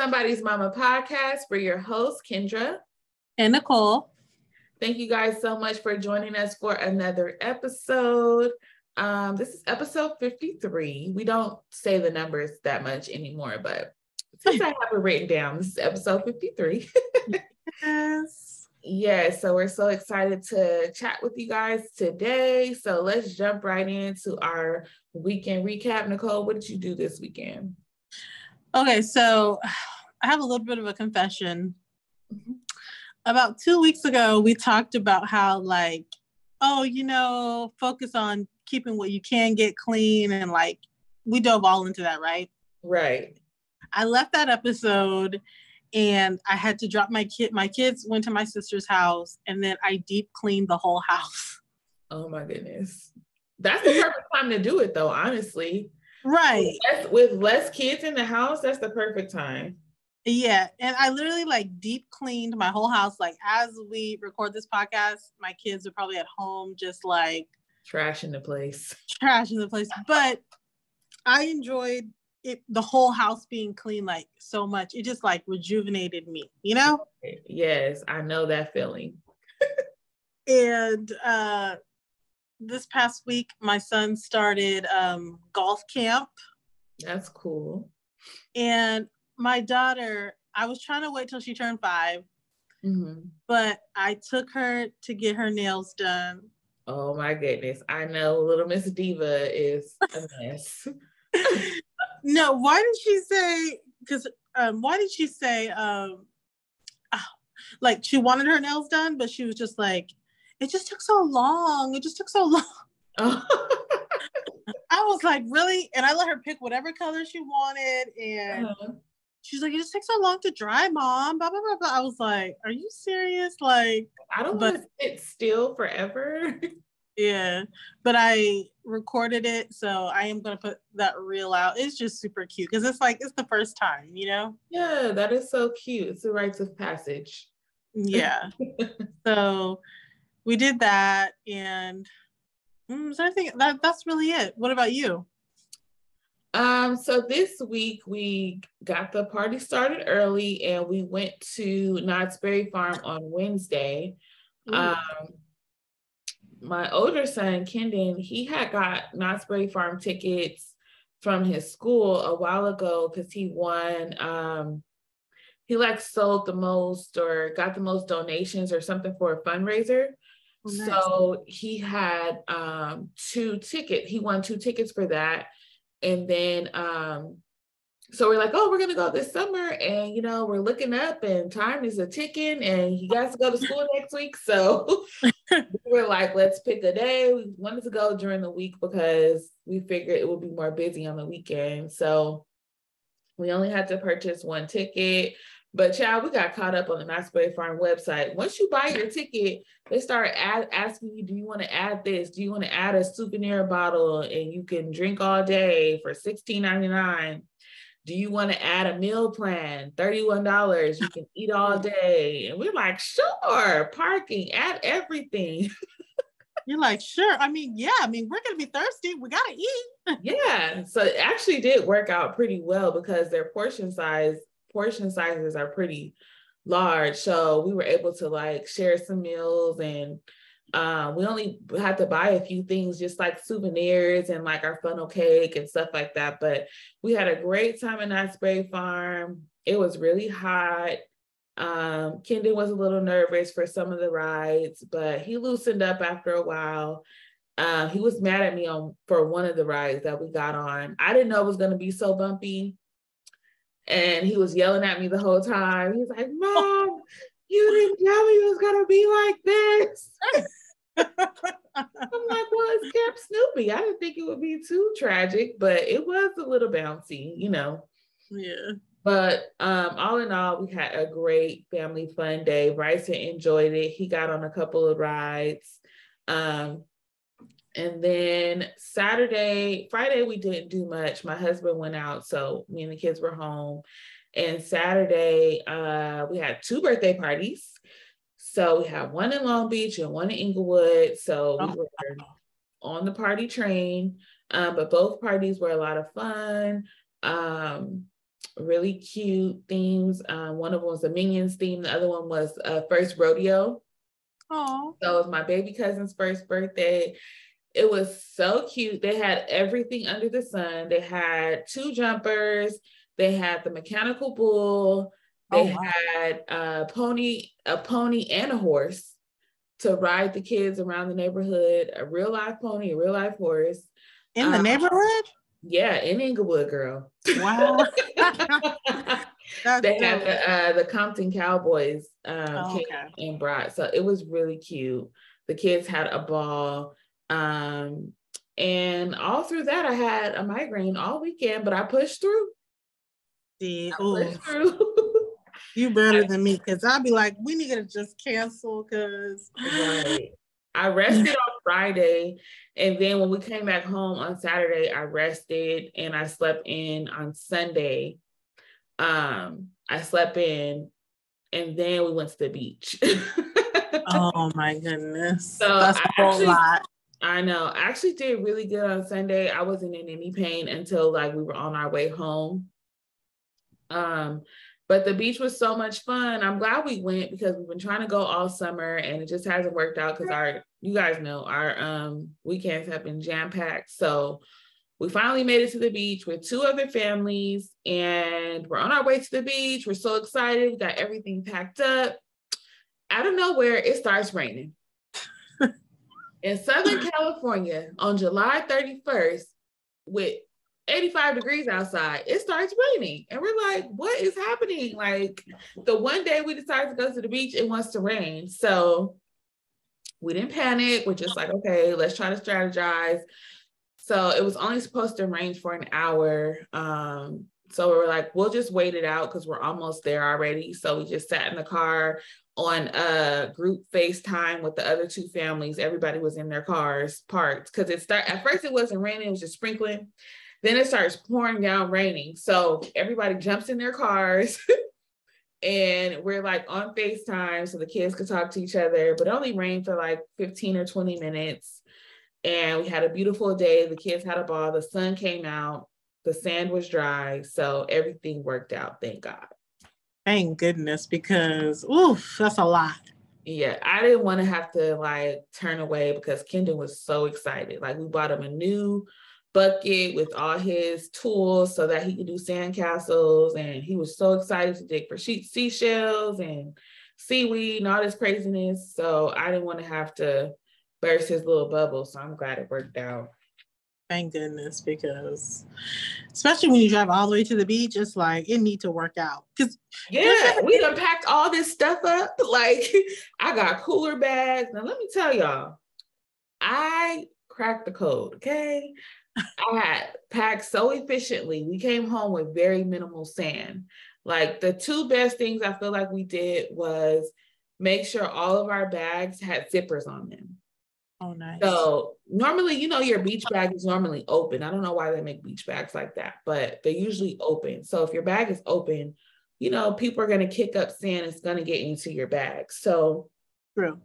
Somebody's Mama podcast. for your hosts, Kendra and Nicole. Thank you guys so much for joining us for another episode. Um, this is episode 53. We don't say the numbers that much anymore, but since I have it written down, this is episode 53. yes. Yeah, so we're so excited to chat with you guys today. So let's jump right into our weekend recap. Nicole, what did you do this weekend? Okay, so I have a little bit of a confession. Mm-hmm. About two weeks ago, we talked about how, like, oh, you know, focus on keeping what you can get clean. And like, we dove all into that, right? Right. I left that episode and I had to drop my kid. My kids went to my sister's house and then I deep cleaned the whole house. Oh my goodness. That's the perfect time to do it though, honestly. Right. With less, with less kids in the house, that's the perfect time. Yeah. And I literally like deep cleaned my whole house. Like as we record this podcast, my kids are probably at home just like trash in the place. Trash in the place. But I enjoyed it the whole house being clean like so much. It just like rejuvenated me, you know? Yes, I know that feeling. and uh this past week my son started um golf camp. That's cool. And my daughter, I was trying to wait till she turned 5 mm-hmm. but I took her to get her nails done. Oh my goodness. I know little Miss Diva is a mess. no, why did she say because um why did she say um oh, like she wanted her nails done, but she was just like, it just took so long. It just took so long. I was like, really? And I let her pick whatever color she wanted. And uh-huh. She's like, it just takes so long to dry, mom. Blah, blah, blah, blah. I was like, are you serious? Like, I don't want to sit still forever. yeah. But I recorded it. So I am going to put that reel out. It's just super cute because it's like, it's the first time, you know? Yeah, that is so cute. It's the rites of passage. Yeah. so we did that. And mm, so I think that that's really it. What about you? Um, so this week we got the party started early and we went to Knott's Berry Farm on Wednesday. Um, my older son, Kendon, he had got Knott's Berry Farm tickets from his school a while ago because he won um he like sold the most or got the most donations or something for a fundraiser. Oh, nice. So he had um two tickets. He won two tickets for that. And then um so we're like, oh, we're gonna go this summer, and you know, we're looking up, and time is a ticking, and he has to go to school next week. So we're like, let's pick a day. We wanted to go during the week because we figured it would be more busy on the weekend. So we only had to purchase one ticket. But child, we got caught up on the Berry Farm website. Once you buy your ticket, they start ad- asking you, do you want to add this? Do you want to add a souvenir bottle and you can drink all day for $16.99? Do you want to add a meal plan? $31. You can eat all day. And we're like, sure, parking, add everything. You're like, sure. I mean, yeah, I mean, we're gonna be thirsty. We gotta eat. yeah. So it actually did work out pretty well because their portion size portion sizes are pretty large. So we were able to like share some meals and um, we only had to buy a few things, just like souvenirs and like our funnel cake and stuff like that. But we had a great time in Knott's Berry Farm. It was really hot. Um, Kendon was a little nervous for some of the rides, but he loosened up after a while. Uh, he was mad at me on for one of the rides that we got on. I didn't know it was going to be so bumpy. And he was yelling at me the whole time. He's like, Mom, you didn't tell me it was gonna be like this. I'm like, well, it's Camp Snoopy. I didn't think it would be too tragic, but it was a little bouncy, you know. Yeah. But um, all in all, we had a great family fun day. Bryson enjoyed it. He got on a couple of rides. Um, and then Saturday, Friday, we didn't do much. My husband went out, so me and the kids were home. And Saturday, uh, we had two birthday parties. So we had one in Long Beach and one in Inglewood. So we oh. were on the party train, um, but both parties were a lot of fun. Um, really cute themes. Um, one of them was a Minions theme. The other one was uh, first rodeo. Oh. So it was my baby cousin's first birthday. It was so cute. They had everything under the sun. They had two jumpers. They had the mechanical bull. They oh, wow. had a pony, a pony and a horse to ride the kids around the neighborhood. A real life pony, a real life horse. In the um, neighborhood? Yeah, in Inglewood, girl. Wow. they had the uh, the Compton Cowboys um, oh, came okay. and brought, so it was really cute. The kids had a ball, um, and all through that, I had a migraine all weekend, but I pushed through. See, pushed through. you better than me, because I'd be like, we need to just cancel, because. Right. I rested on Friday. And then when we came back home on Saturday, I rested and I slept in on Sunday. Um, I slept in and then we went to the beach. oh my goodness. So that's a whole actually, lot. I know. I actually did really good on Sunday. I wasn't in any pain until like we were on our way home. Um, but the beach was so much fun. I'm glad we went because we've been trying to go all summer and it just hasn't worked out because our, you guys know, our um, weekends have been jam packed. So we finally made it to the beach with two other families and we're on our way to the beach. We're so excited. We got everything packed up. Out of nowhere, it starts raining. In Southern California on July 31st, with 85 degrees outside, it starts raining. And we're like, what is happening? Like the one day we decided to go to the beach, it wants to rain. So we didn't panic. We're just like, okay, let's try to strategize. So it was only supposed to rain for an hour. Um, so we were like, we'll just wait it out because we're almost there already. So we just sat in the car on a group FaceTime with the other two families. Everybody was in their cars parked because it started at first it wasn't raining, it was just sprinkling. Then it starts pouring down raining. So everybody jumps in their cars and we're like on FaceTime so the kids could talk to each other, but only rained for like 15 or 20 minutes. And we had a beautiful day. The kids had a ball. The sun came out. The sand was dry. So everything worked out. Thank God. Thank goodness, because oof, that's a lot. Yeah, I didn't want to have to like turn away because Kendon was so excited. Like we bought him a new bucket with all his tools so that he could do sandcastles. And he was so excited to dig for she- seashells and seaweed and all this craziness. So I didn't want to have to burst his little bubble. So I'm glad it worked out. Thank goodness, because especially when you drive all the way to the beach, it's like it need to work out. Cause yeah, we packed all this stuff up. Like I got cooler bags. Now let me tell y'all, I cracked the code. Okay, I had packed so efficiently. We came home with very minimal sand. Like the two best things I feel like we did was make sure all of our bags had zippers on them. Oh, nice. So normally, you know, your beach bag is normally open. I don't know why they make beach bags like that, but they're usually open. So if your bag is open, you know, people are going to kick up sand. It's going to get into your bag. So true.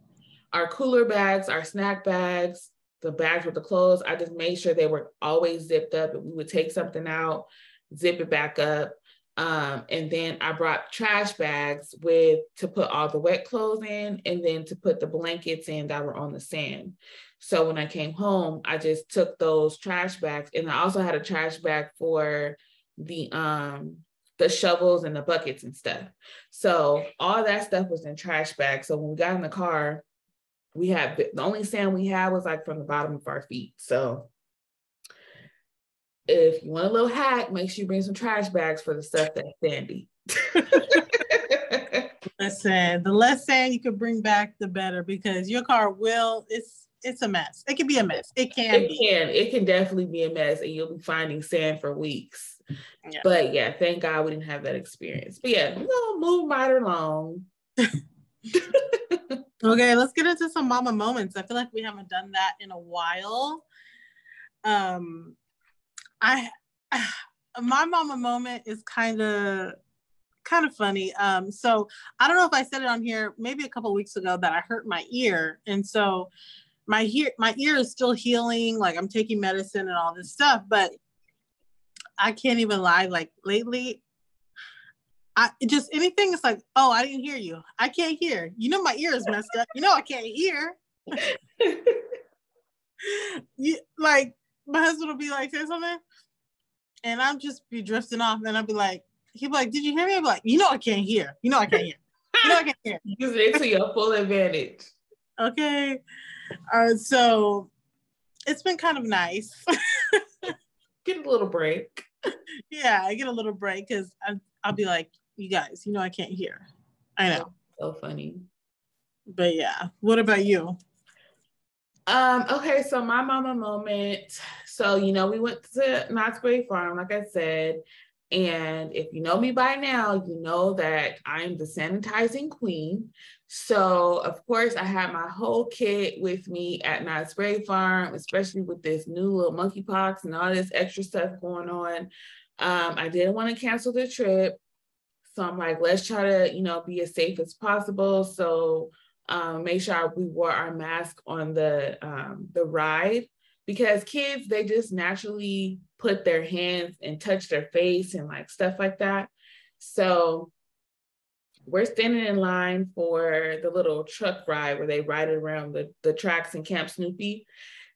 Our cooler bags, our snack bags, the bags with the clothes, I just made sure they were always zipped up. We would take something out, zip it back up. Um, and then I brought trash bags with to put all the wet clothes in and then to put the blankets in that were on the sand. So when I came home, I just took those trash bags and I also had a trash bag for the um the shovels and the buckets and stuff. So all that stuff was in trash bags. So when we got in the car, we had the only sand we had was like from the bottom of our feet. So if you want a little hack, make sure you bring some trash bags for the stuff that's sandy. Listen, the less sand you can bring back, the better because your car will, it's it's a mess. It can be a mess. It can it be. can. It can definitely be a mess and you'll be finding sand for weeks. Yeah. But yeah, thank God we didn't have that experience. But yeah, we'll move right along. okay, let's get into some mama moments. I feel like we haven't done that in a while. Um, I, my mama moment is kind of kind of funny. Um, so I don't know if I said it on here maybe a couple weeks ago that I hurt my ear, and so my ear my ear is still healing. Like I'm taking medicine and all this stuff, but I can't even lie. Like lately, I just anything is like, oh, I didn't hear you. I can't hear. You know, my ear is messed up. You know, I can't hear. you like my husband will be like, say something, and I'm just be drifting off, and I'll be like, he'll be like, Did you hear me? I'm like, you know I can't hear. You know I can't hear. You know I can't hear. Use it to your full advantage. Okay. Uh, so it's been kind of nice. Get a little break. Yeah, I get a little break because I'll be like, you guys, you know I can't hear. I know. So funny. But yeah. What about you? Um, okay, so my mama moment. So, you know, we went to Knott's Berry Farm, like I said. And if you know me by now, you know that I'm the sanitizing queen. So, of course, I had my whole kit with me at Knott's Berry Farm, especially with this new little monkeypox and all this extra stuff going on. Um, I didn't want to cancel the trip. So I'm like, let's try to, you know, be as safe as possible. So um, make sure we wore our mask on the um, the ride because kids they just naturally put their hands and touch their face and like stuff like that. So we're standing in line for the little truck ride where they ride around the, the tracks in Camp Snoopy.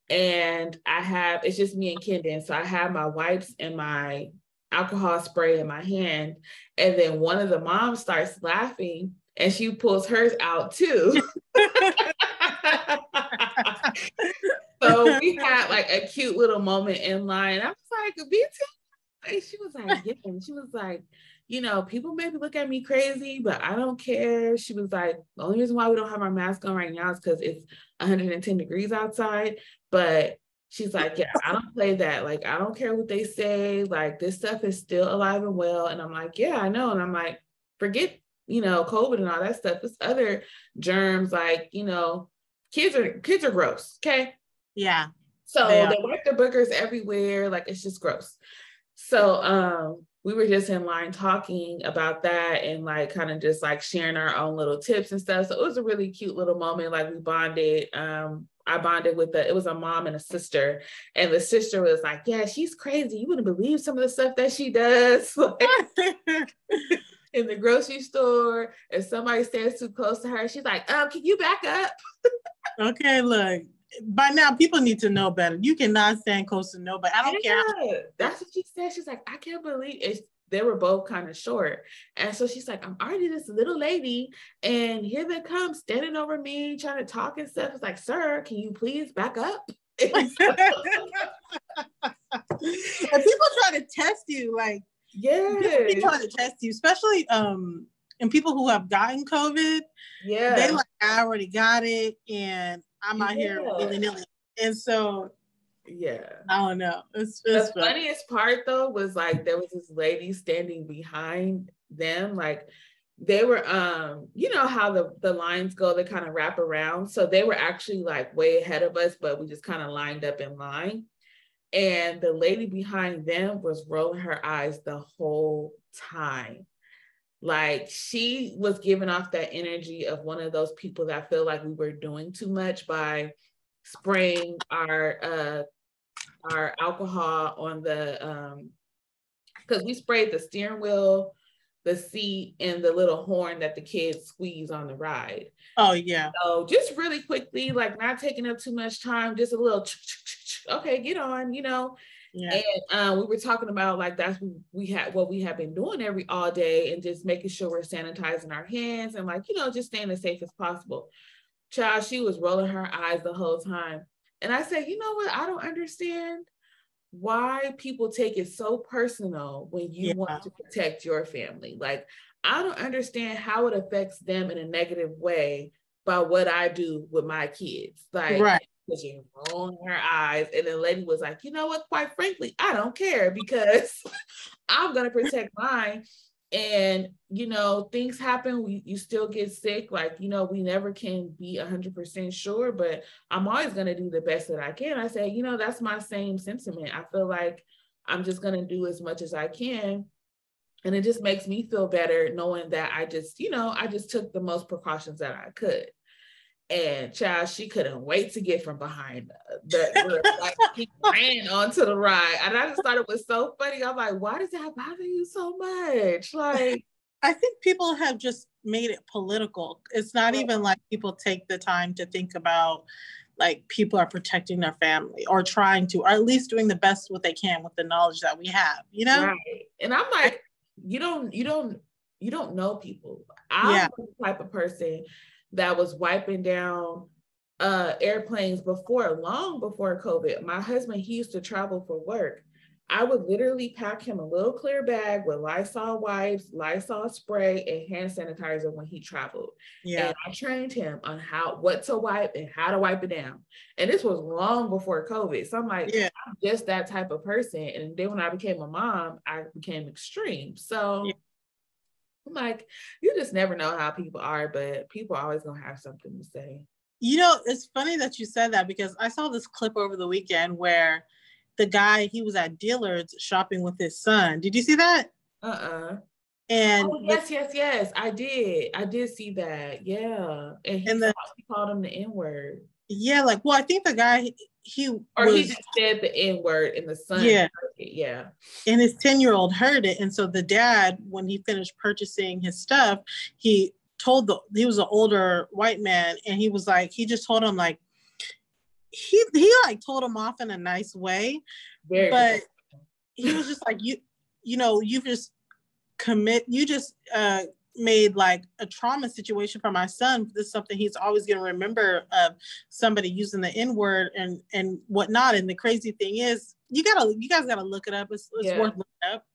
And I have, it's just me and Kendon. So I have my wipes and my alcohol spray in my hand. And then one of the moms starts laughing and she pulls hers out too. so we had like a cute little moment in line. I was like, "Me too." And she was like, "Yeah." And she was like, "You know, people maybe look at me crazy, but I don't care." She was like, "The only reason why we don't have our mask on right now is because it's 110 degrees outside." But she's like, "Yeah, I don't play that. Like, I don't care what they say. Like, this stuff is still alive and well." And I'm like, "Yeah, I know." And I'm like, "Forget." You know, COVID and all that stuff. There's other germs, like, you know, kids are kids are gross. Okay. Yeah. So they, they wipe their boogers everywhere. Like it's just gross. So um we were just in line talking about that and like kind of just like sharing our own little tips and stuff. So it was a really cute little moment. Like we bonded. Um, I bonded with the, it was a mom and a sister. And the sister was like, Yeah, she's crazy. You wouldn't believe some of the stuff that she does. in the grocery store, if somebody stands too close to her, she's like, "Oh, can you back up?" okay, look. By now, people need to know better. You cannot stand close to nobody. I don't yeah, care. That's what she said. She's like, I can't believe it. They were both kind of short. And so she's like, I'm already this little lady, and here they come standing over me, trying to talk and stuff. It's like, sir, can you please back up? and people try to test you, like, yeah. People trying to test you, especially um and people who have gotten COVID. Yeah. They like, I already got it and I'm out yeah. here willy nilly. And so yeah. I don't know. It's, it's the funniest part though was like there was this lady standing behind them, like they were um you know how the the lines go they kind of wrap around so they were actually like way ahead of us but we just kind of lined up in line and the lady behind them was rolling her eyes the whole time. Like she was giving off that energy of one of those people that feel like we were doing too much by spraying our uh our alcohol on the um because we sprayed the steering wheel, the seat, and the little horn that the kids squeeze on the ride. Oh yeah. So just really quickly, like not taking up too much time, just a little okay, get on, you know. Yeah. And um, we were talking about like that's we had what we have been doing every all day and just making sure we're sanitizing our hands and like, you know, just staying as safe as possible. Child, she was rolling her eyes the whole time. And I said, you know what? I don't understand why people take it so personal when you yeah. want to protect your family. Like, I don't understand how it affects them in a negative way by what I do with my kids. Like, right rolling her eyes. And the lady was like, you know what? Quite frankly, I don't care because I'm gonna protect mine. And you know, things happen. We you still get sick. Like you know, we never can be hundred percent sure, but I'm always gonna do the best that I can. I say, you know, that's my same sentiment. I feel like I'm just gonna do as much as I can. And it just makes me feel better knowing that I just, you know, I just took the most precautions that I could. And child, she couldn't wait to get from behind the, like he ran onto the ride. And I just thought it was so funny. I'm like, why does that bother you so much? Like, I think people have just made it political. It's not even like people take the time to think about like people are protecting their family or trying to, or at least doing the best what they can with the knowledge that we have, you know? Right. And I'm like, you don't, you don't, you don't know people. I'm yeah. the type of person that was wiping down uh airplanes before long before COVID. My husband, he used to travel for work. I would literally pack him a little clear bag with Lysol wipes, Lysol spray, and hand sanitizer when he traveled. Yeah. And I trained him on how what to wipe and how to wipe it down. And this was long before COVID. So I'm like, yeah. I'm just that type of person. And then when I became a mom, I became extreme. So yeah. I'm like, you just never know how people are, but people are always gonna have something to say. You know, it's funny that you said that because I saw this clip over the weekend where the guy he was at Dillard's shopping with his son. Did you see that? Uh-uh. And oh, yes, yes, yes, I did. I did see that. Yeah. And he, and the, he called him the N-word. Yeah, like well, I think the guy he or was, he just said the N-word in the son. Yeah. Yeah. And his 10-year-old heard it. And so the dad, when he finished purchasing his stuff, he told the he was an older white man and he was like, he just told him like he he like told him off in a nice way, Very but he was just like you you know you just commit you just uh made like a trauma situation for my son. This is something he's always going to remember of somebody using the N word and and whatnot. And the crazy thing is, you gotta you guys gotta look it up. It's, it's yeah. worth looking up.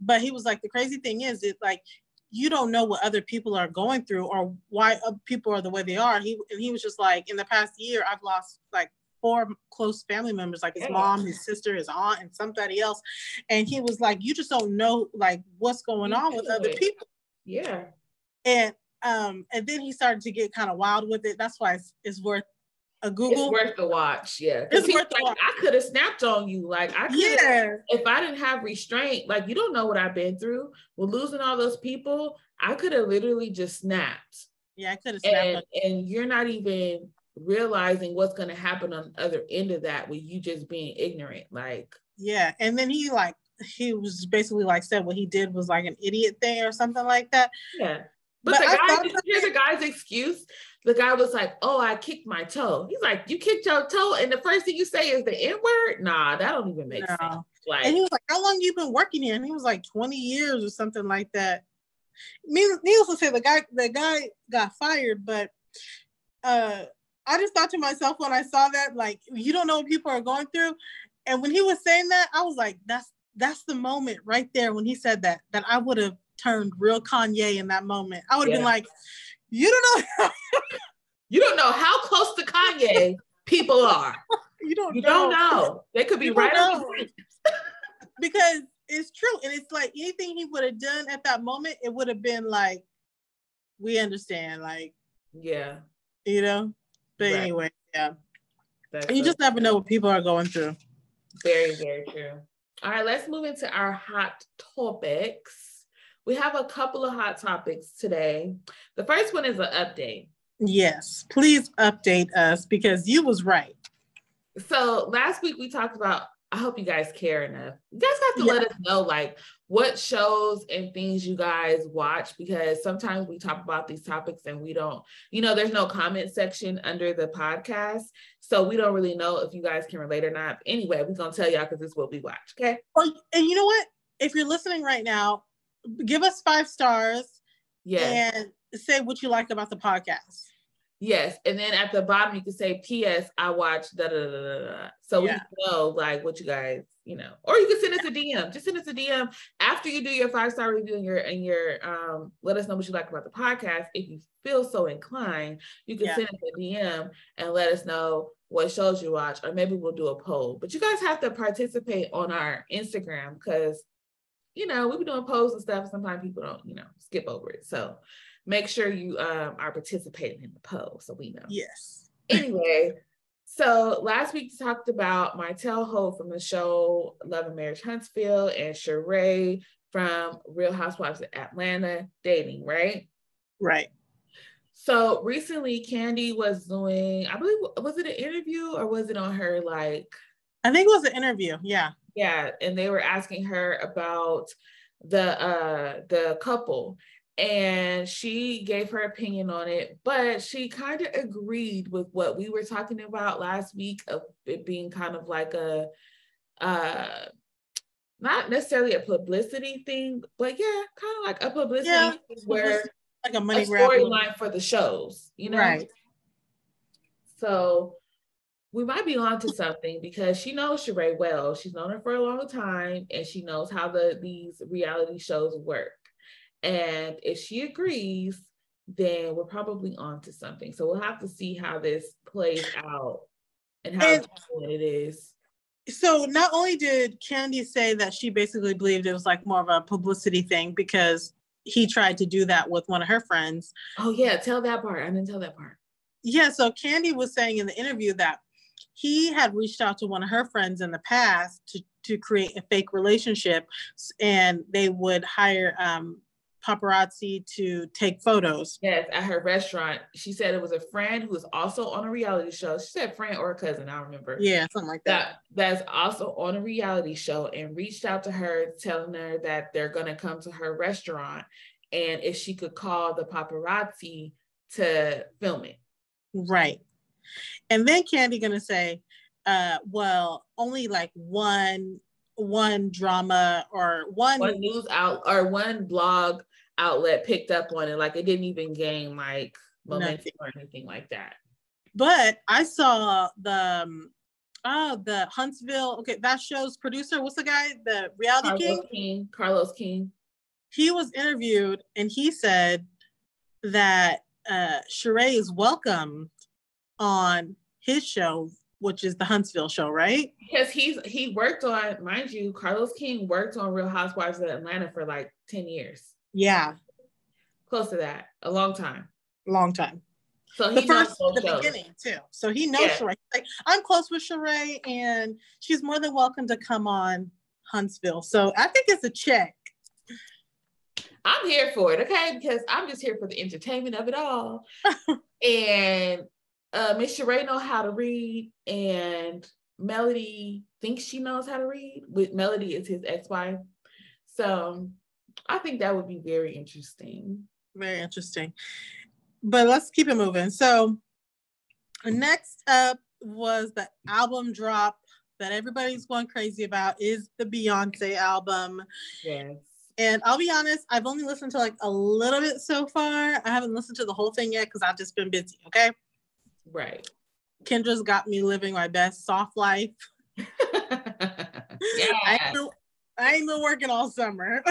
But he was like, the crazy thing is, it like you don't know what other people are going through or why people are the way they are. He and he was just like, in the past year, I've lost like four close family members, like his mom, his sister, his aunt, and somebody else. And he was like, you just don't know like what's going on with other people. Yeah. And um, and then he started to get kind of wild with it. That's why it's, it's worth a Google. It's worth the watch. Yeah. It's worth the watch. I could have snapped on you. Like I could yeah. if I didn't have restraint, like you don't know what I've been through. With losing all those people, I could have literally just snapped. Yeah, I could have snapped. And, and you're not even realizing what's gonna happen on the other end of that with you just being ignorant. Like yeah. And then he like he was basically like said what he did was like an idiot thing or something like that. Yeah. But, but the guy, here's the guy's excuse the guy was like, "Oh, I kicked my toe." He's like, "You kicked your toe," and the first thing you say is the N word. Nah, that don't even make no. sense. Like, and he was like, "How long you been working here?" And he was like, "20 years or something like that." Needless to say, the guy the guy got fired, but uh, I just thought to myself when I saw that, like, you don't know what people are going through. And when he was saying that, I was like, that's that's the moment right there when he said that that I would have turned real Kanye in that moment. I would have yeah. been like, you don't know. you don't know how close to Kanye people are. You don't. You know. don't know. They could be you right on because it's true, and it's like anything he would have done at that moment, it would have been like, we understand, like, yeah, you know. But right. anyway, yeah. That's you just never know what people are going through. Very, very true. All right, let's move into our hot topics. We have a couple of hot topics today. The first one is an update. Yes, please update us because you was right. So last week we talked about I hope you guys care enough. You guys have to yeah. let us know like what shows and things you guys watch because sometimes we talk about these topics and we don't, you know, there's no comment section under the podcast. So we don't really know if you guys can relate or not. Anyway, we're gonna tell y'all because this will be we watch. Okay. And you know what? If you're listening right now, give us five stars. Yes. And say what you like about the podcast. Yes, and then at the bottom you can say P.S. I watched da da da da da. So yeah. we know like what you guys, you know, or you can send us a DM. Just send us a DM after you do your five star review and your and your um. Let us know what you like about the podcast. If you feel so inclined, you can yeah. send us a DM and let us know what shows you watch, or maybe we'll do a poll. But you guys have to participate on our Instagram because you know, we be doing polls and stuff. Sometimes people don't, you know, skip over it. So make sure you um, are participating in the poll so we know. Yes. Anyway, so last week we talked about Martell Holt from the show Love and Marriage Huntsville and Sheree from Real Housewives of Atlanta dating, right? Right. So recently Kandi was doing, I believe, was it an interview or was it on her like? I think it was an interview. Yeah. Yeah, and they were asking her about the uh the couple and she gave her opinion on it, but she kind of agreed with what we were talking about last week of it being kind of like a uh not necessarily a publicity thing, but yeah, kind of like a publicity yeah, where like a money storyline for the shows, you know? Right. So we might be on to something because she knows Sheree well. She's known her for a long time and she knows how the these reality shows work. And if she agrees, then we're probably on to something. So we'll have to see how this plays out and how and, it is. So not only did Kandi say that she basically believed it was like more of a publicity thing because he tried to do that with one of her friends. Oh yeah, tell that part. I didn't tell that part. Yeah, so Kandi was saying in the interview that he had reached out to one of her friends in the past to to create a fake relationship and they would hire um, paparazzi to take photos. Yes, at her restaurant. She said it was a friend who was also on a reality show. She said friend or cousin, I don't remember. Yeah, something like that. that. That's also on a reality show and reached out to her telling her that they're going to come to her restaurant and if she could call the paparazzi to film it. Right. And then Kandi going to say, uh, well, only like one one drama or one, one news out or one blog outlet picked up on it. Like it didn't even gain like momentum Nothing. or anything like that. But I saw the um, oh the Huntsville. Okay, that show's producer. What's the guy? The reality Carlos king? king? Carlos King. He was interviewed and he said that uh Sheree is welcome on his show which is the Huntsville show, right? Because he's he worked on, mind you, Carlos King worked on Real Housewives of Atlanta for like 10 years. Yeah. Close to that. A long time. Long time. So he the first, the shows. beginning too. So he knows yeah. Sheree. Like, I'm close with Sheree, and she's more than welcome to come on Huntsville. So I think it's a check. I'm here for it, okay? Because I'm just here for the entertainment of it all. and uh, Miss Sheree know how to read, and Melody thinks she knows how to read. With Melody is his ex-wife, so I think that would be very interesting. Very interesting. But let's keep it moving. So next up was the album drop that everybody's going crazy about is the Beyonce album. Yes. And I'll be honest, I've only listened to like a little bit so far. I haven't listened to the whole thing yet because I've just been busy. Okay. Right. Kendra's got me living my best soft life. yeah. I ain't, been, I ain't been working all summer.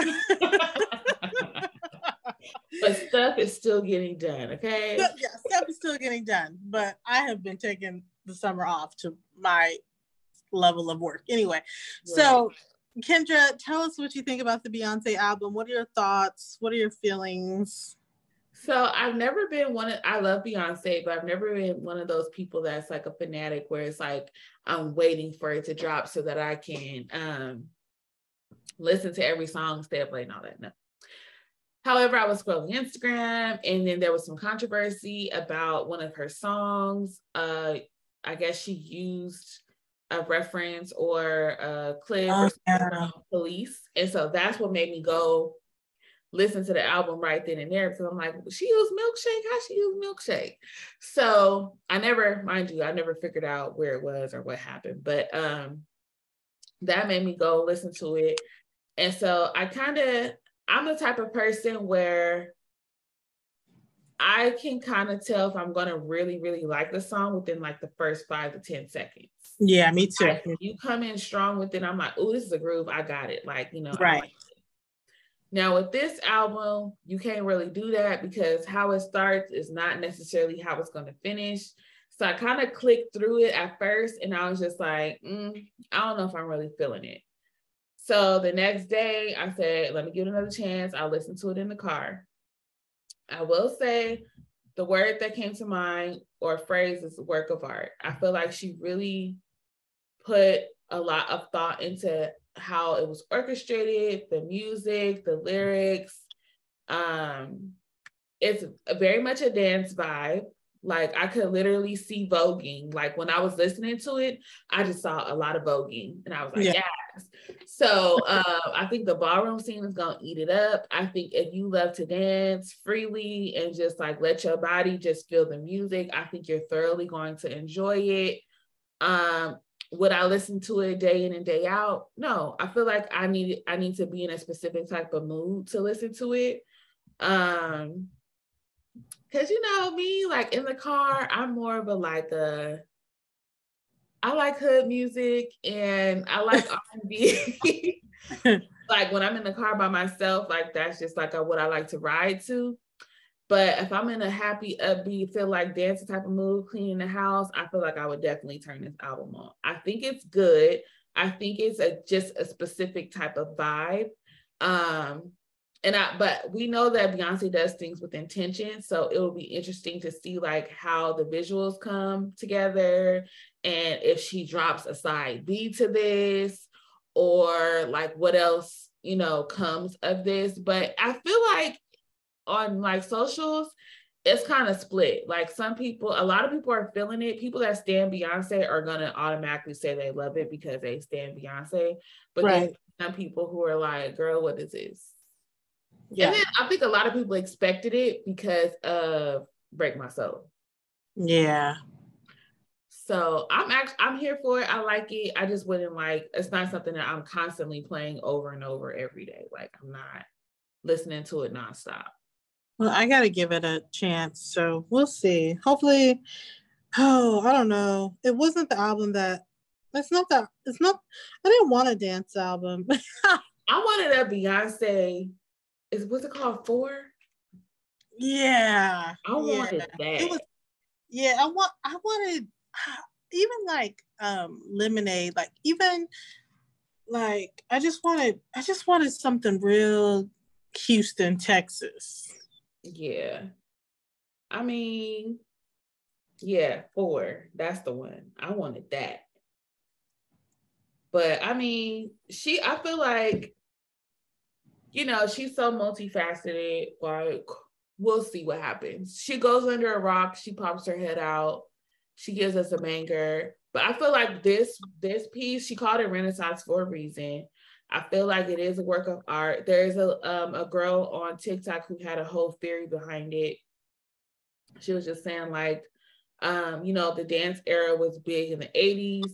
but stuff is still getting done, okay? yeah, stuff is still getting done. But I have been taking the summer off to my level of work. Anyway, right. so Kendra, tell us what you think about the Beyonce album. What are your thoughts? What are your feelings? So I've never been one of I love Beyonce, but I've never been one of those people that's like a fanatic where it's like I'm waiting for it to drop so that I can um listen to every song, stay up late and all that. No. However, I was scrolling Instagram and then there was some controversy about one of her songs. Uh I guess she used a reference or a clip oh, yeah. police. And so that's what made me go listen to the album right then and there because I'm like, she used milkshake. How she used milkshake? So I never, mind you, I never figured out where it was or what happened, but um, that made me go listen to it. And so I kind of, I'm the type of person where I can kind of tell if I'm gonna really, really like the song within like the first five to 10 seconds. Yeah, me too. Like, you come in strong with it, I'm like, oh, this is a groove. I got it. Like, you know, right. Now, with this album, you can't really do that because how it starts is not necessarily how it's going to finish. So I kind of clicked through it at first and I was just like, mm, I don't know if I'm really feeling it. So the next day, I said, let me give it another chance. I'll listen to it in the car. I will say the word that came to mind or phrase is work of art. I feel like she really put a lot of thought into how it was orchestrated, the music, the lyrics. Um, it's very much a dance vibe. Like I could literally see voguing. Like when I was listening to it, I just saw a lot of voguing, and I was like, yeah. So uh, I think the ballroom scene is gonna eat it up. I think if you love to dance freely and just like let your body just feel the music, I think you're thoroughly going to enjoy it. Um, would I listen to it day in and day out? No, I feel like I need I need to be in a specific type of mood to listen to it. Um, cause you know me, like in the car, I'm more of a like a I like hood music and I like R&B. like when I'm in the car by myself, like that's just like a, what I like to ride to. But if I'm in a happy, upbeat, feel like dancing type of mood, cleaning the house, I feel like I would definitely turn this album on. I think it's good. I think it's a just a specific type of vibe. Um, and I but we know that Beyonce does things with intention. So it will be interesting to see like how the visuals come together and if she drops a side B to this or like what else, you know, comes of this. But I feel like on like socials, it's kind of split. Like some people, a lot of people are feeling it. People that stand Beyonce are gonna automatically say they love it because they stand Beyonce. But right. then some people who are like, girl, what is this? Yeah. And then I think a lot of people expected it because of Break My Soul. Yeah. So I'm actually I'm here for it. I like it. I just wouldn't like it's not something that I'm constantly playing over and over every day. Like I'm not listening to it nonstop. Well, I gotta give it a chance. So we'll see. Hopefully, oh, I don't know. It wasn't the album that it's not that it's not I didn't want a dance album. I wanted a Beyonce. Is what's it called? Four? Yeah. I wanted that. It was, yeah, I want I wanted even like um lemonade, like even like I just wanted I just wanted something real Houston, Texas. Yeah. I mean, yeah, four. That's the one. I wanted that. But I mean, she, I feel like, you know, she's so multifaceted. Like, we'll see what happens. She goes under a rock, she pops her head out, she gives us a banger. But I feel like this this piece, she called it Renaissance for a reason. I feel like it is a work of art. There's a um, a girl on TikTok who had a whole theory behind it. She was just saying like, um, you know, the dance era was big in the 80s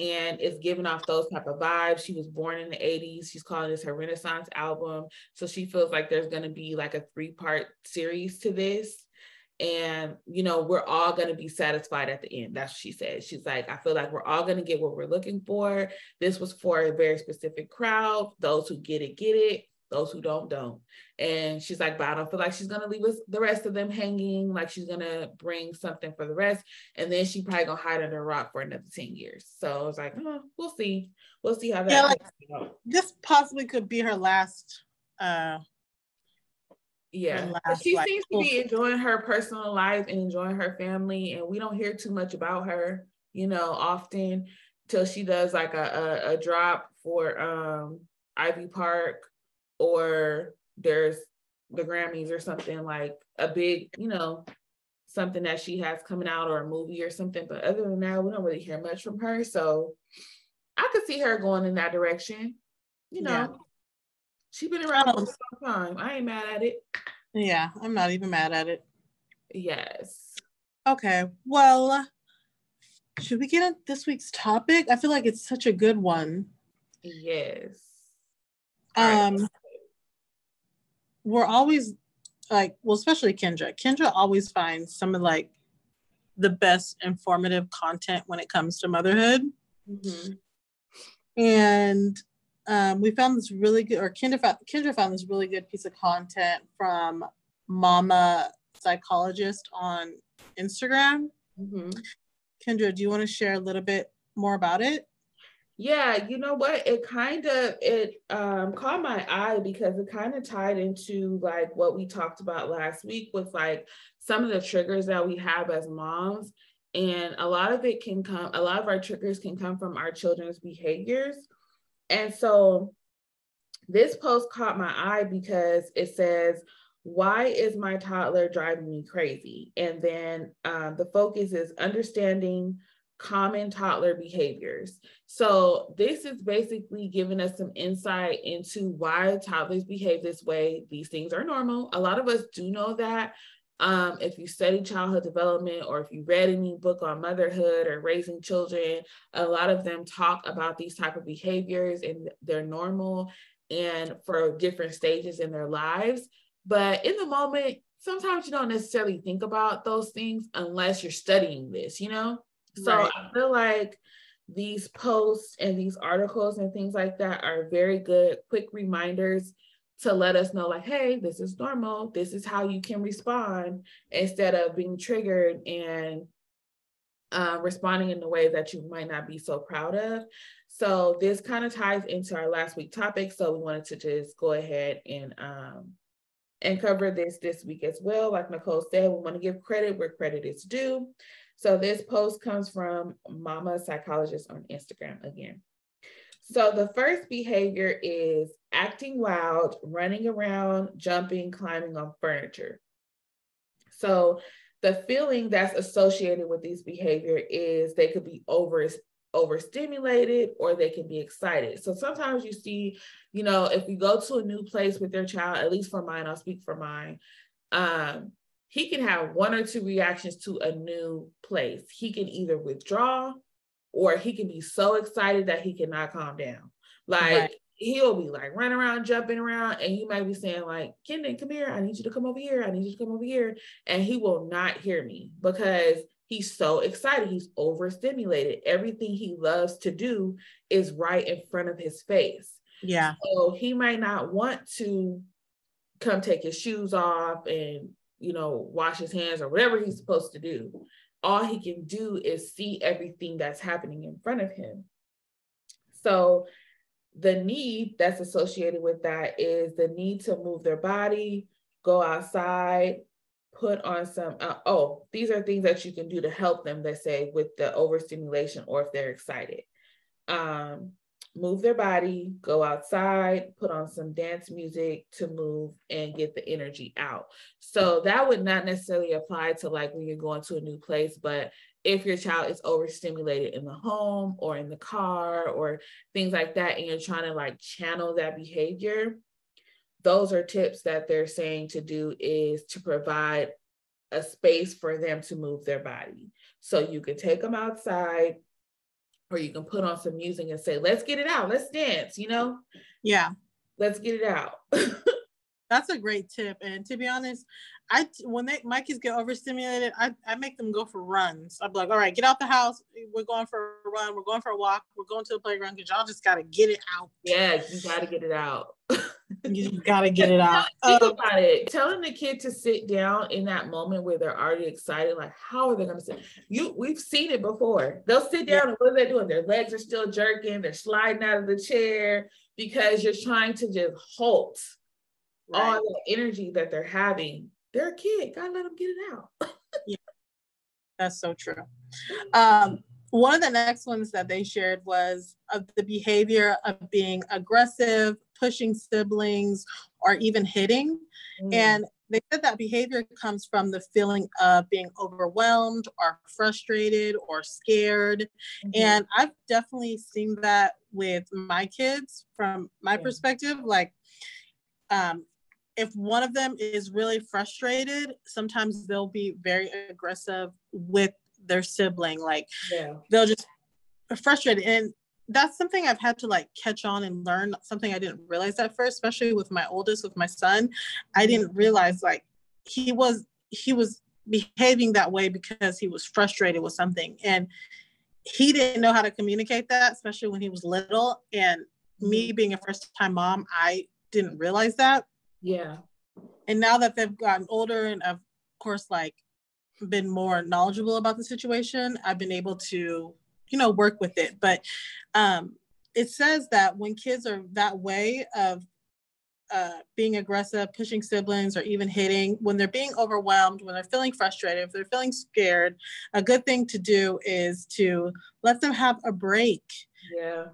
and it's giving off those type of vibes. She was born in the 80s. She's calling this her Renaissance album. So she feels like there's going to be like a three part series to this and you know we're all going to be satisfied at the end that's what she said she's like i feel like we're all going to get what we're looking for this was for a very specific crowd those who get it get it those who don't don't. And she's like but i don't feel like she's going to leave us the rest of them hanging like she's going to bring something for the rest. And then she probably going to hide under a rock for another 10 years. So i was like oh, we'll see. We'll see how that yeah, like, this possibly could be her last uh yeah, she like, seems to be enjoying her personal life and enjoying her family, and we don't hear too much about her, you know, often till she does like a, a, a drop for um Ivy Park or there's the Grammys or something like a big, you know, something that she has coming out or a movie or something. But other than that, we don't really hear much from her. So I could see her going in that direction, you know. Yeah. She been around for a long time. I ain't mad at it. Yeah, I'm not even mad at it. Yes. Okay. Well, should we get into this week's topic? I feel like it's such a good one. Yes. Um right. We're always like, well, especially Kendra. Kendra always finds some of like the best informative content when it comes to motherhood. Mm-hmm. And um, we found this really good, or Kendra found, Kendra found this really good piece of content from Mama Psychologist on Instagram. Mm-hmm. Kendra, do you want to share a little bit more about it? Yeah, you know what? It kind of it um, caught my eye because it kind of tied into like what we talked about last week with like some of the triggers that we have as moms, and a lot of it can come. A lot of our triggers can come from our children's behaviors and so this post caught my eye because it says, Why is my toddler driving me crazy? And then um, the focus is understanding common toddler behaviors. So, this is basically giving us some insight into why toddlers behave this way. These things are normal. A lot of us do know that. Um, if you study childhood development or if you read any book on motherhood or raising children, a lot of them talk about these type of behaviors and they're normal and for different stages in their lives. But in the moment, sometimes you don't necessarily think about those things unless you're studying this, you know? So right. I feel like these posts and these articles and things like that are very good, quick reminders to let us know, like, hey, this is normal. This is how you can respond instead of being triggered and uh, responding in a way that you might not be so proud of. So this kind of ties into our last week topic. So we wanted to just go ahead and um, and cover this this week as well. Like Nicole said, we want to give credit where credit is due. So this post comes from Mama Psychologist on Instagram again. So the first behavior is acting wild, running around, jumping, climbing on furniture. So the feeling that's associated with these behavior is they could be over overstimulated or they can be excited. So sometimes you see, you know, if you go to a new place with their child, at least for mine, I'll speak for mine. Um, he can have one or two reactions to a new place. He can either withdraw or he can be so excited that he cannot calm down. Like right. he'll be like running around, jumping around, and you might be saying, like, Kendon, come here. I need you to come over here. I need you to come over here. And he will not hear me because he's so excited. He's overstimulated. Everything he loves to do is right in front of his face. Yeah. So he might not want to come take his shoes off and you know, wash his hands or whatever he's supposed to do. All he can do is see everything that's happening in front of him. So the need that's associated with that is the need to move their body, go outside, put on some uh, oh these are things that you can do to help them let's say with the overstimulation or if they're excited um move their body, go outside, put on some dance music to move and get the energy out. So that would not necessarily apply to like when you're going to a new place, but if your child is overstimulated in the home or in the car or things like that, and you're trying to like channel that behavior, those are tips that they're saying to do is to provide a space for them to move their body. So you can take them outside, or you can put on some music and say, let's get it out, let's dance, you know? Yeah. Let's get it out. That's a great tip. And to be honest, I when they my kids get overstimulated, I, I make them go for runs. I'm like, all right, get out the house. We're going for a run. We're going for a walk. We're going to the playground because y'all just gotta get it out. Yeah, you gotta get it out. you gotta get it out. Think um, about it. Telling the kid to sit down in that moment where they're already excited, like how are they gonna sit? You we've seen it before. They'll sit down yeah. and what are they doing? Their legs are still jerking, they're sliding out of the chair because you're trying to just halt right. all the energy that they're having. They're a kid, gotta let them get it out. yeah. That's so true. Um, one of the next ones that they shared was of the behavior of being aggressive, pushing siblings, or even hitting. Mm. And they said that behavior comes from the feeling of being overwhelmed or frustrated or scared. Mm-hmm. And I've definitely seen that with my kids from my yeah. perspective. Like, um, if one of them is really frustrated, sometimes they'll be very aggressive with their sibling. Like, yeah. they'll just frustrated. And that's something I've had to like catch on and learn something I didn't realize at first, especially with my oldest, with my son. I didn't realize like he was he was behaving that way because he was frustrated with something and he didn't know how to communicate that, especially when he was little. And me mm-hmm. being a first time mom, I didn't realize that. Yeah. And now that they've gotten older and of course like been more knowledgeable about the situation, I've been able to you know work with it but um it says that when kids are that way of uh, being aggressive, pushing siblings, or even hitting, when they're being overwhelmed, when they're feeling frustrated, if they're feeling scared, a good thing to do is to let them have a break. Yeah.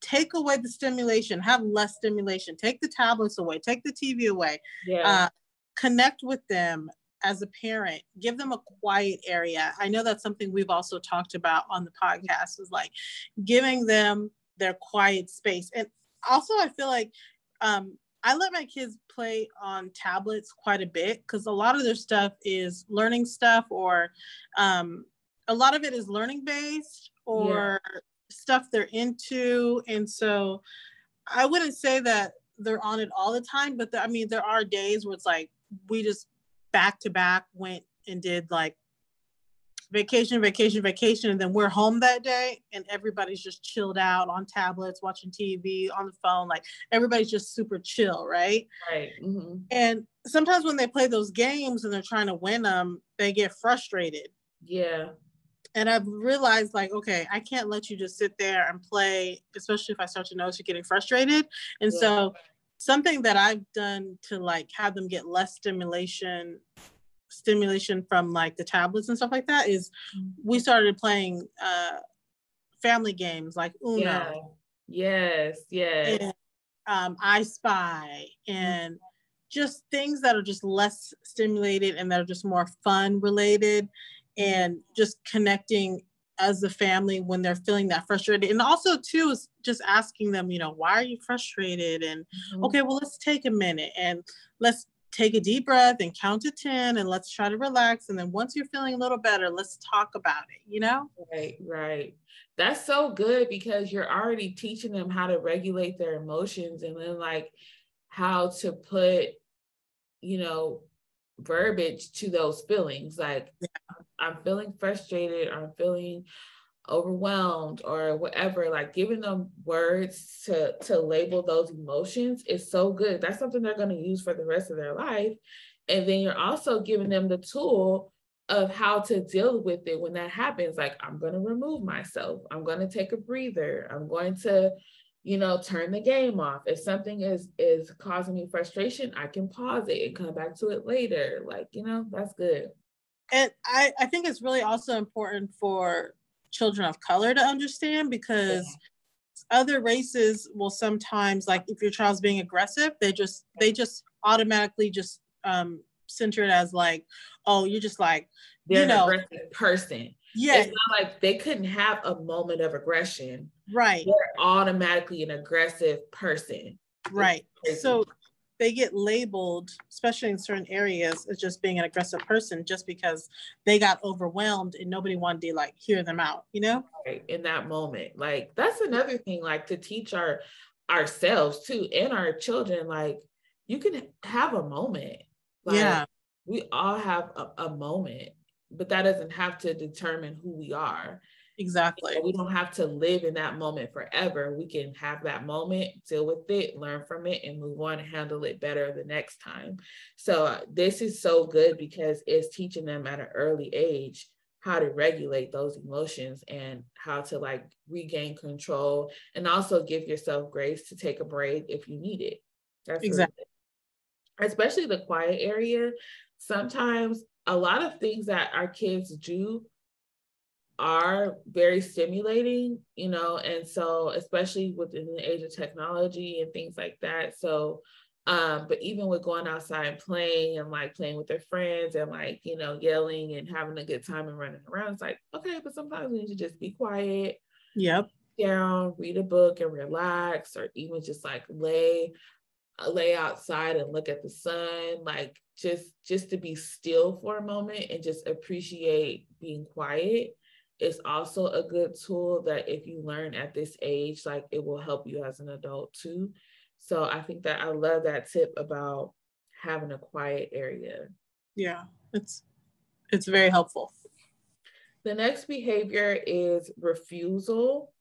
Take away the stimulation, have less stimulation, take the tablets away, take the TV away. Yeah. Uh, connect with them, as a parent, give them a quiet area. I know that's something we've also talked about on the podcast is like giving them their quiet space. And also, I feel like um, I let my kids play on tablets quite a bit because a lot of their stuff is learning stuff or um, a lot of it is learning based or yeah. stuff they're into. And so I wouldn't say that they're on it all the time, but the, I mean, there are days where it's like we just back to back went and did like vacation, vacation, vacation, and then we're home that day and everybody's just chilled out on tablets, watching TV, on the phone. Like everybody's just super chill, right? Right. Mm-hmm. And sometimes when they play those games and they're trying to win them, they get frustrated. Yeah. And I've realized, like, okay, I can't let you just sit there and play, especially if I start to notice you're getting frustrated. And yeah. so, something that I've done to like have them get less stimulation stimulation from like the tablets and stuff like that is we mm-hmm. started playing uh family games like Uno. Yeah. Yes, yes. And, um, I Spy and mm-hmm. just things that are just less stimulated and that are just more fun related and just connecting as a family when they're feeling that frustrated and also too is just asking them you know why are you frustrated and mm-hmm. okay well let's take a minute and let's take a deep breath and count to 10 and let's try to relax. And then once you're feeling a little better, let's talk about it, you know? Right, right. That's so good because you're already teaching them how to regulate their emotions and then like how to put, you know, verbiage to those feelings. Like yeah. I'm feeling frustrated, or I'm feeling overwhelmed or whatever like giving them words to to label those emotions is so good. That's something they're going to use for the rest of their life. And then you're also giving them the tool of how to deal with it when that happens. Like i'm going to remove myself. I'm going to take a breather. I'm going to you know turn the game off. If something is is causing me frustration i can pause it and come back to it later. Like you know that's good and i i think it's really also important for children of color to understand because yeah. other races will sometimes like if your child's being aggressive they just they just automatically just um center it as like oh you're just like They're you know aggressive person. Yeah. It's not like they couldn't have a moment of aggression. Right. They're automatically an aggressive person. Right. So they get labeled, especially in certain areas, as just being an aggressive person just because they got overwhelmed and nobody wanted to like hear them out, you know? Right. In that moment. Like that's another thing, like to teach our ourselves too and our children, like you can have a moment. Like, yeah. We all have a, a moment, but that doesn't have to determine who we are. Exactly. we don't have to live in that moment forever. We can have that moment, deal with it, learn from it, and move on and handle it better the next time. So, uh, this is so good because it's teaching them at an early age how to regulate those emotions and how to like regain control and also give yourself grace to take a break if you need it. That's exactly. Really Especially the quiet area. Sometimes a lot of things that our kids do are very stimulating, you know, and so especially within the age of technology and things like that. So, um, but even with going outside and playing and like playing with their friends and like, you know, yelling and having a good time and running around, it's like, okay, but sometimes we need to just be quiet. Yep. Down, read a book and relax, or even just like lay lay outside and look at the sun like just just to be still for a moment and just appreciate being quiet it's also a good tool that if you learn at this age, like it will help you as an adult too. So I think that I love that tip about having a quiet area. Yeah, it's it's very helpful. The next behavior is refusal,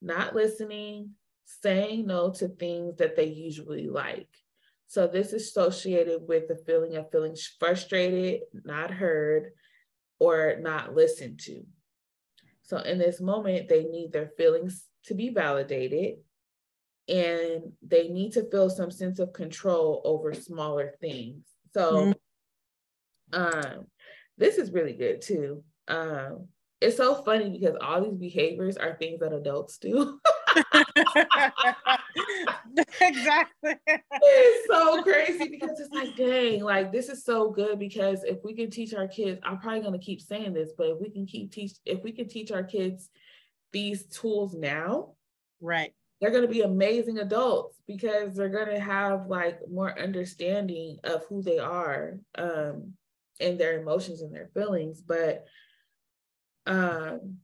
not listening, saying no to things that they usually like. So this is associated with the feeling of feeling frustrated, not heard, or not listened to. So in this moment, they need their feelings to be validated and they need to feel some sense of control over smaller things. So mm-hmm. um, this is really good too. Um, it's so funny because all these behaviors are things that adults do. exactly. It's so crazy because it's like, dang, like this is so good because if we can teach our kids, I'm probably gonna keep saying this, but if we can keep teach, if we can teach our kids these tools now, right, they're gonna be amazing adults because they're gonna have like more understanding of who they are, um, and their emotions and their feelings. But um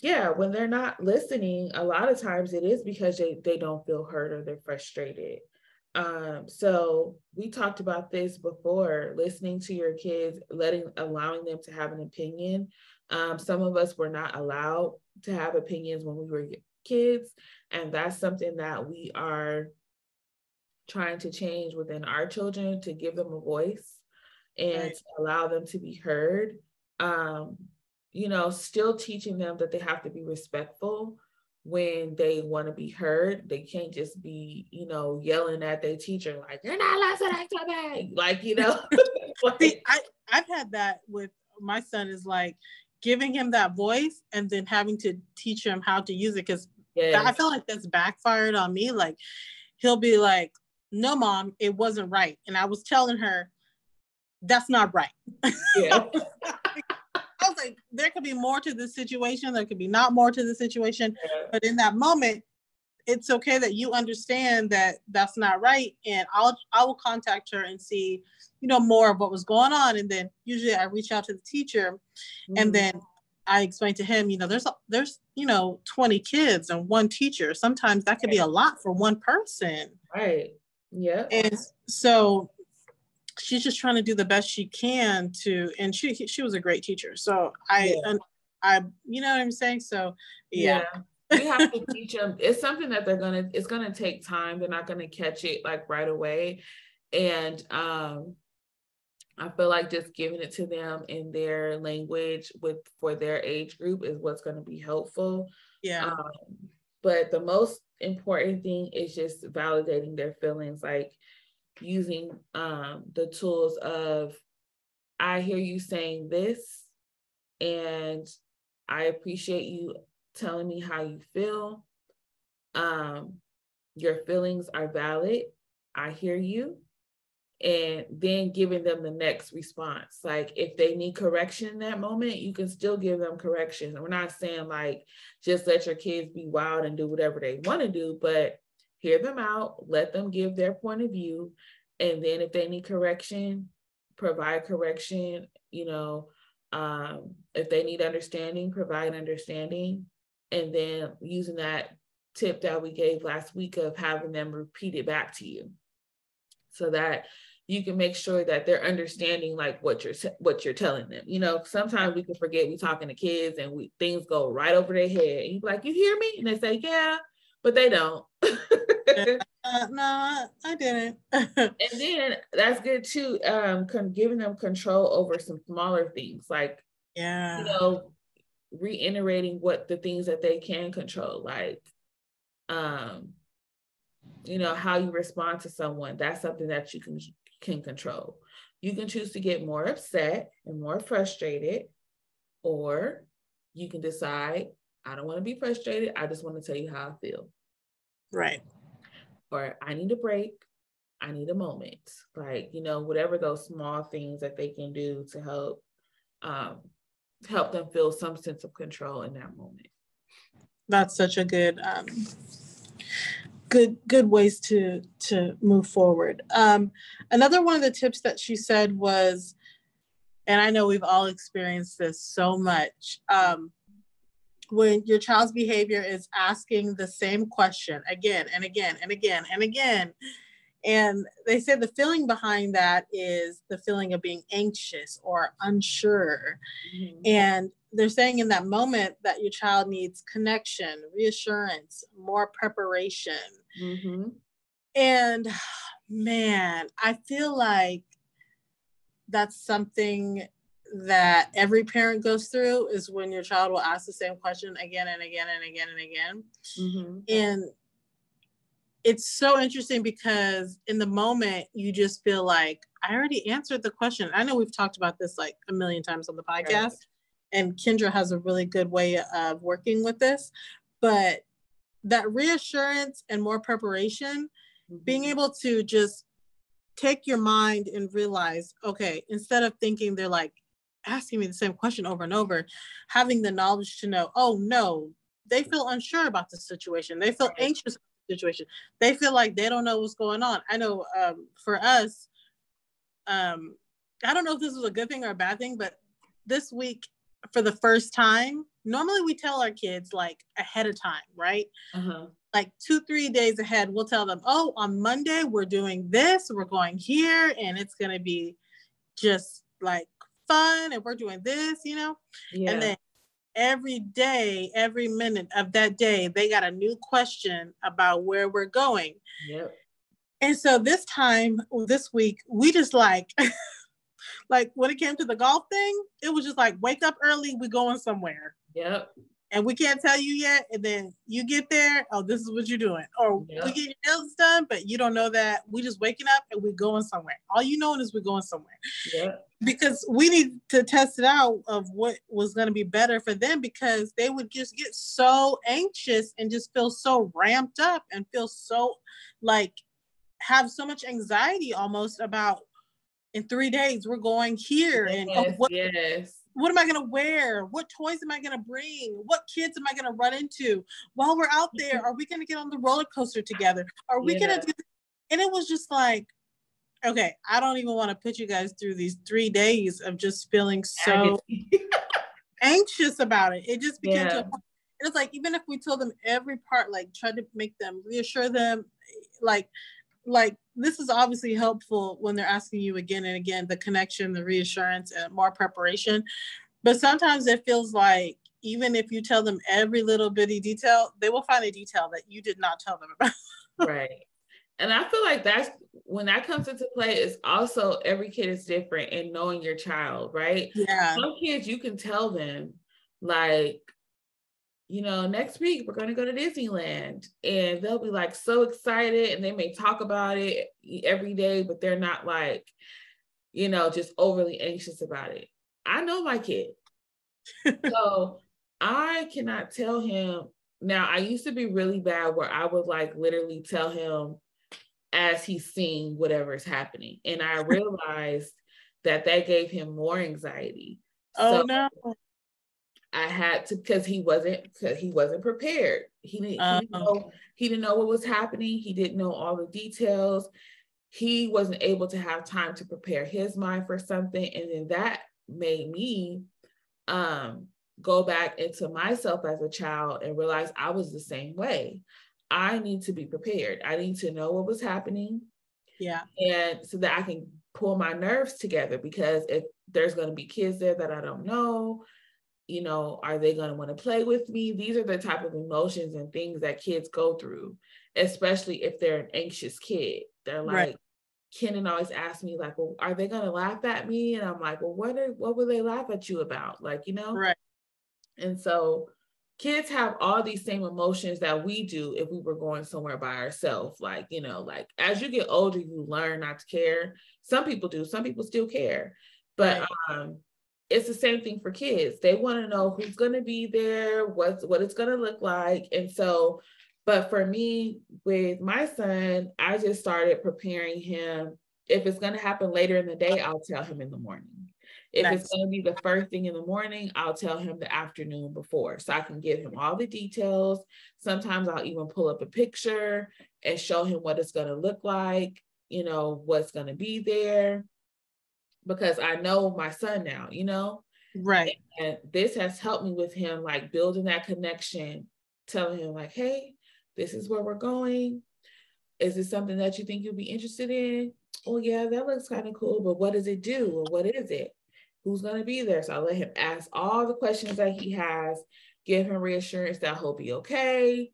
yeah, when they're not listening, a lot of times it is because they, they don't feel heard or they're frustrated. Um, so we talked about this before, listening to your kids, letting allowing them to have an opinion. Um, some of us were not allowed to have opinions when we were kids, and that's something that we are trying to change within our children to give them a voice and right. allow them to be heard. Um, you know, still teaching them that they have to be respectful when they want to be heard. They can't just be, you know, yelling at their teacher like, "You're not listening to me," like you know. like, See, I I've had that with my son. Is like giving him that voice and then having to teach him how to use it because yes. I feel like that's backfired on me. Like he'll be like, "No, mom, it wasn't right," and I was telling her, "That's not right." Yeah. I was like, there could be more to the situation. There could be not more to the situation. Yeah. But in that moment, it's okay that you understand that that's not right. And I'll I will contact her and see, you know, more of what was going on. And then usually I reach out to the teacher, mm-hmm. and then I explain to him, you know, there's there's you know 20 kids and one teacher. Sometimes that could be a lot for one person. Right. Yeah. And so she's just trying to do the best she can to and she she was a great teacher. So i yeah. i you know what i'm saying? So yeah, yeah. we have to teach them it's something that they're gonna it's gonna take time. They're not gonna catch it like right away. And um i feel like just giving it to them in their language with for their age group is what's going to be helpful. Yeah. Um, but the most important thing is just validating their feelings. Like using um, the tools of I hear you saying this, and I appreciate you telling me how you feel. Um, your feelings are valid. I hear you. And then giving them the next response. Like if they need correction in that moment, you can still give them correction. We're not saying like just let your kids be wild and do whatever they want to do, but hear them out, let them give their point of view. And then if they need correction, provide correction, you know, um, if they need understanding, provide understanding. And then using that tip that we gave last week of having them repeat it back to you so that you can make sure that they're understanding like what you're what you're telling them. You know, sometimes we can forget we talking to kids and we things go right over their head. And you like, you hear me? And they say, yeah, but they don't. uh, no, I didn't. and then that's good too. Um, con- giving them control over some smaller things, like yeah, you know, reiterating what the things that they can control, like um, you know, how you respond to someone. That's something that you can can control. You can choose to get more upset and more frustrated, or you can decide, I don't want to be frustrated. I just want to tell you how I feel. Right. Or I need a break. I need a moment. Like, you know, whatever those small things that they can do to help um, help them feel some sense of control in that moment. That's such a good um, good good ways to to move forward. Um, another one of the tips that she said was, and I know we've all experienced this so much. Um, when your child's behavior is asking the same question again and again and again and again. And they say the feeling behind that is the feeling of being anxious or unsure. Mm-hmm. And they're saying in that moment that your child needs connection, reassurance, more preparation. Mm-hmm. And man, I feel like that's something that every parent goes through is when your child will ask the same question again and again and again and again. Mm-hmm. And it's so interesting because in the moment you just feel like I already answered the question. I know we've talked about this like a million times on the podcast, right. and Kendra has a really good way of working with this. But that reassurance and more preparation, mm-hmm. being able to just take your mind and realize, okay, instead of thinking they're like asking me the same question over and over, having the knowledge to know, oh no, they feel unsure about the situation. They feel anxious about the situation. They feel like they don't know what's going on. I know um, for us, um, I don't know if this was a good thing or a bad thing, but this week for the first time, normally we tell our kids like ahead of time, right? Uh-huh. Like two, three days ahead, we'll tell them, oh, on Monday, we're doing this, we're going here, and it's going to be just like fun, and we're doing this, you know? Yeah. And then every day, every minute of that day, they got a new question about where we're going. Yep. And so this time, this week, we just like, like when it came to the golf thing, it was just like wake up early, we're going somewhere. Yep. And we can't tell you yet. And then you get there, oh, this is what you're doing. Or yep. we get your nails done, but you don't know that. We just waking up and we going somewhere. All you know is we're going somewhere. Yeah. Because we need to test it out of what was going to be better for them because they would just get so anxious and just feel so ramped up and feel so like have so much anxiety almost about in three days we're going here and oh, oh, what, yes. What am I gonna wear? What toys am I gonna bring? What kids am I gonna run into while we're out there? Mm-hmm. Are we gonna get on the roller coaster together? Are we yeah. gonna do this? and it was just like okay, I don't even want to put you guys through these three days of just feeling so anxious about it. It just became yeah. to it's like even if we told them every part, like try to make them reassure them, like like this is obviously helpful when they're asking you again and again the connection the reassurance and more preparation. But sometimes it feels like even if you tell them every little bitty detail they will find a detail that you did not tell them about. Right. And i feel like that's when that comes into play is also every kid is different in knowing your child right? Yeah. Some kids you can tell them like you know, next week we're going to go to Disneyland. And they'll be like so excited and they may talk about it every day, but they're not like, you know, just overly anxious about it. I know my kid. so I cannot tell him. Now, I used to be really bad where I would like literally tell him as he's seeing whatever is happening. And I realized that that gave him more anxiety. Oh so, no. I had to because he wasn't because he wasn't prepared. He didn't, he didn't uh-huh. know he didn't know what was happening. He didn't know all the details. He wasn't able to have time to prepare his mind for something, and then that made me um, go back into myself as a child and realize I was the same way. I need to be prepared. I need to know what was happening. Yeah. And so that I can pull my nerves together because if there's going to be kids there that I don't know, you know, are they going to want to play with me? These are the type of emotions and things that kids go through, especially if they're an anxious kid. They're like, right. Kenan always asks me, like, well, are they going to laugh at me? And I'm like, well, what are, what will they laugh at you about? Like, you know? Right. And so kids have all these same emotions that we do if we were going somewhere by ourselves. Like, you know, like as you get older, you learn not to care. Some people do, some people still care. But right. um, it's the same thing for kids. They want to know who's going to be there, what's what it's going to look like. And so, but for me with my son, I just started preparing him. If it's going to happen later in the day, I'll tell him in the morning. If nice. it's going to be the first thing in the morning, I'll tell him the afternoon before so I can give him all the details. Sometimes I'll even pull up a picture and show him what it's going to look like, you know, what's going to be there because I know my son now, you know? Right. And this has helped me with him, like building that connection, telling him, like, hey, this is where we're going. Is this something that you think you'll be interested in? Oh, yeah, that looks kind of cool, but what does it do? Or what is it? Who's going to be there? So I let him ask all the questions that he has, give him reassurance that he'll be okay.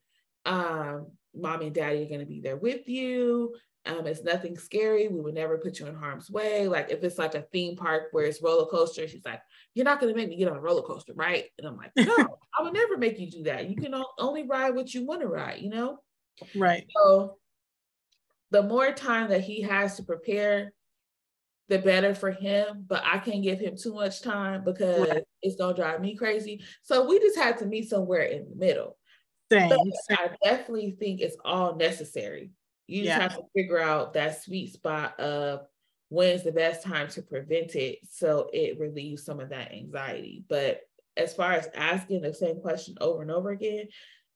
Um, mommy and daddy are going to be there with you. Um, it's nothing scary. We would never put you in harm's way. Like if it's like a theme park where it's roller coaster, she's like, "You're not going to make me get on a roller coaster, right?" And I'm like, "No, I would never make you do that. You can only ride what you want to ride, you know." Right. So the more time that he has to prepare, the better for him. But I can't give him too much time because right. it's gonna drive me crazy. So we just had to meet somewhere in the middle. Same. I definitely think it's all necessary. You just have to figure out that sweet spot of when's the best time to prevent it so it relieves some of that anxiety. But as far as asking the same question over and over again,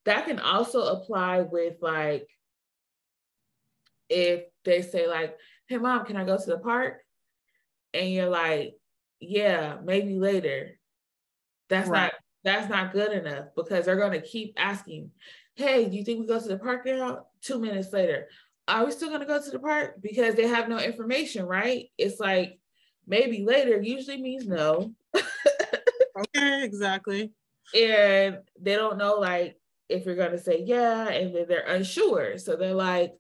that can also apply with like if they say like, "Hey mom, can I go to the park?" and you're like, "Yeah, maybe later." That's right. not that's not good enough because they're going to keep asking, "Hey, do you think we go to the park now?" 2 minutes later, "Are we still going to go to the park?" because they have no information, right? It's like maybe later usually means no. okay, exactly. And they don't know like if you're going to say yeah and then they're unsure. So they're like,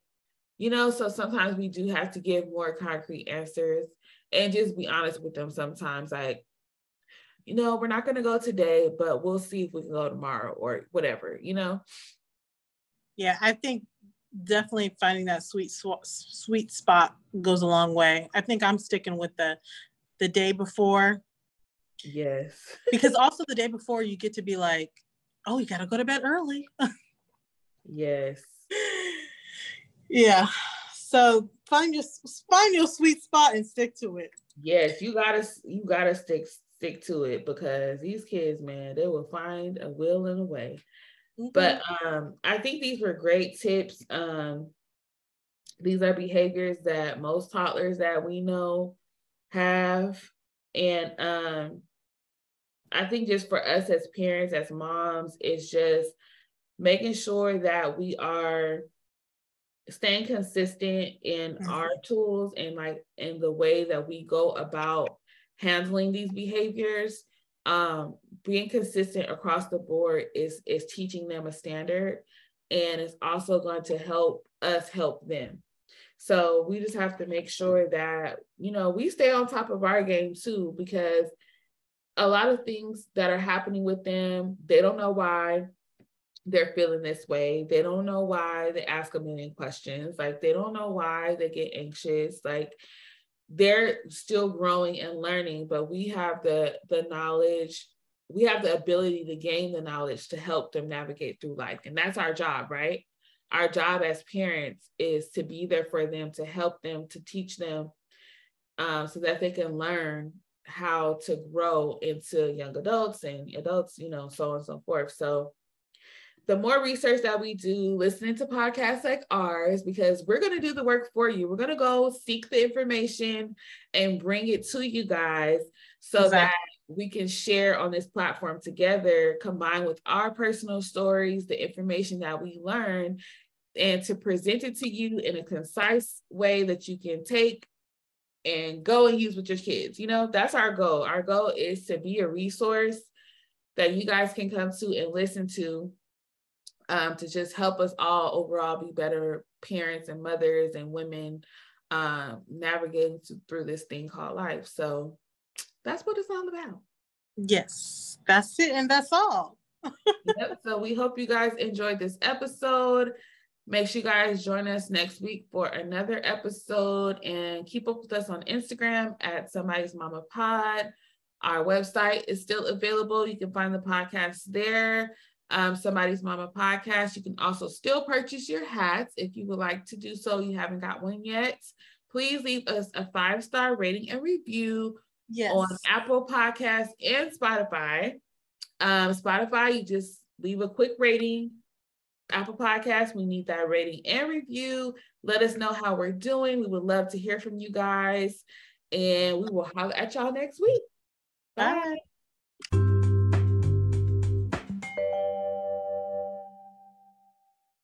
you know, so sometimes we do have to give more concrete answers and just be honest with them sometimes like you know, we're not going to go today, but we'll see if we can go tomorrow or whatever, you know? Yeah, I think definitely finding that sweet sweet spot goes a long way. I think I'm sticking with the the day before. Yes. because also the day before you get to be like, oh, you got to go to bed early. yes. Yeah. So find your find your sweet spot and stick to it. Yes, you gotta you gotta stick stick to it because these kids, man, they will find a will and a way. Mm-hmm. But um, I think these were great tips. Um, these are behaviors that most toddlers that we know have, and um, I think just for us as parents, as moms, it's just making sure that we are staying consistent in mm-hmm. our tools and like in the way that we go about handling these behaviors um, being consistent across the board is is teaching them a standard and it's also going to help us help them. So we just have to make sure that you know we stay on top of our game too because a lot of things that are happening with them they don't know why they're feeling this way. They don't know why they ask a million questions. Like they don't know why they get anxious. Like they're still growing and learning but we have the the knowledge we have the ability to gain the knowledge to help them navigate through life and that's our job right our job as parents is to be there for them to help them to teach them um, so that they can learn how to grow into young adults and adults you know so on and so forth so the more research that we do listening to podcasts like ours, because we're going to do the work for you. We're going to go seek the information and bring it to you guys so exactly. that we can share on this platform together, combined with our personal stories, the information that we learn, and to present it to you in a concise way that you can take and go and use with your kids. You know, that's our goal. Our goal is to be a resource that you guys can come to and listen to um, to just help us all overall be better parents and mothers and women um, navigating through this thing called life. So that's what it's all about. Yes, that's it, and that's all. yep. So we hope you guys enjoyed this episode. Make sure you guys join us next week for another episode and keep up with us on Instagram at somebody's mama pod. Our website is still available. You can find the podcast there um, Somebody's Mama podcast. You can also still purchase your hats if you would like to do so. You haven't got one yet. Please leave us a five star rating and review yes. on Apple Podcasts and Spotify. Um, Spotify, you just leave a quick rating. Apple Podcasts, we need that rating and review. Let us know how we're doing. We would love to hear from you guys. And we will holler at y'all next week. Bye. Bye.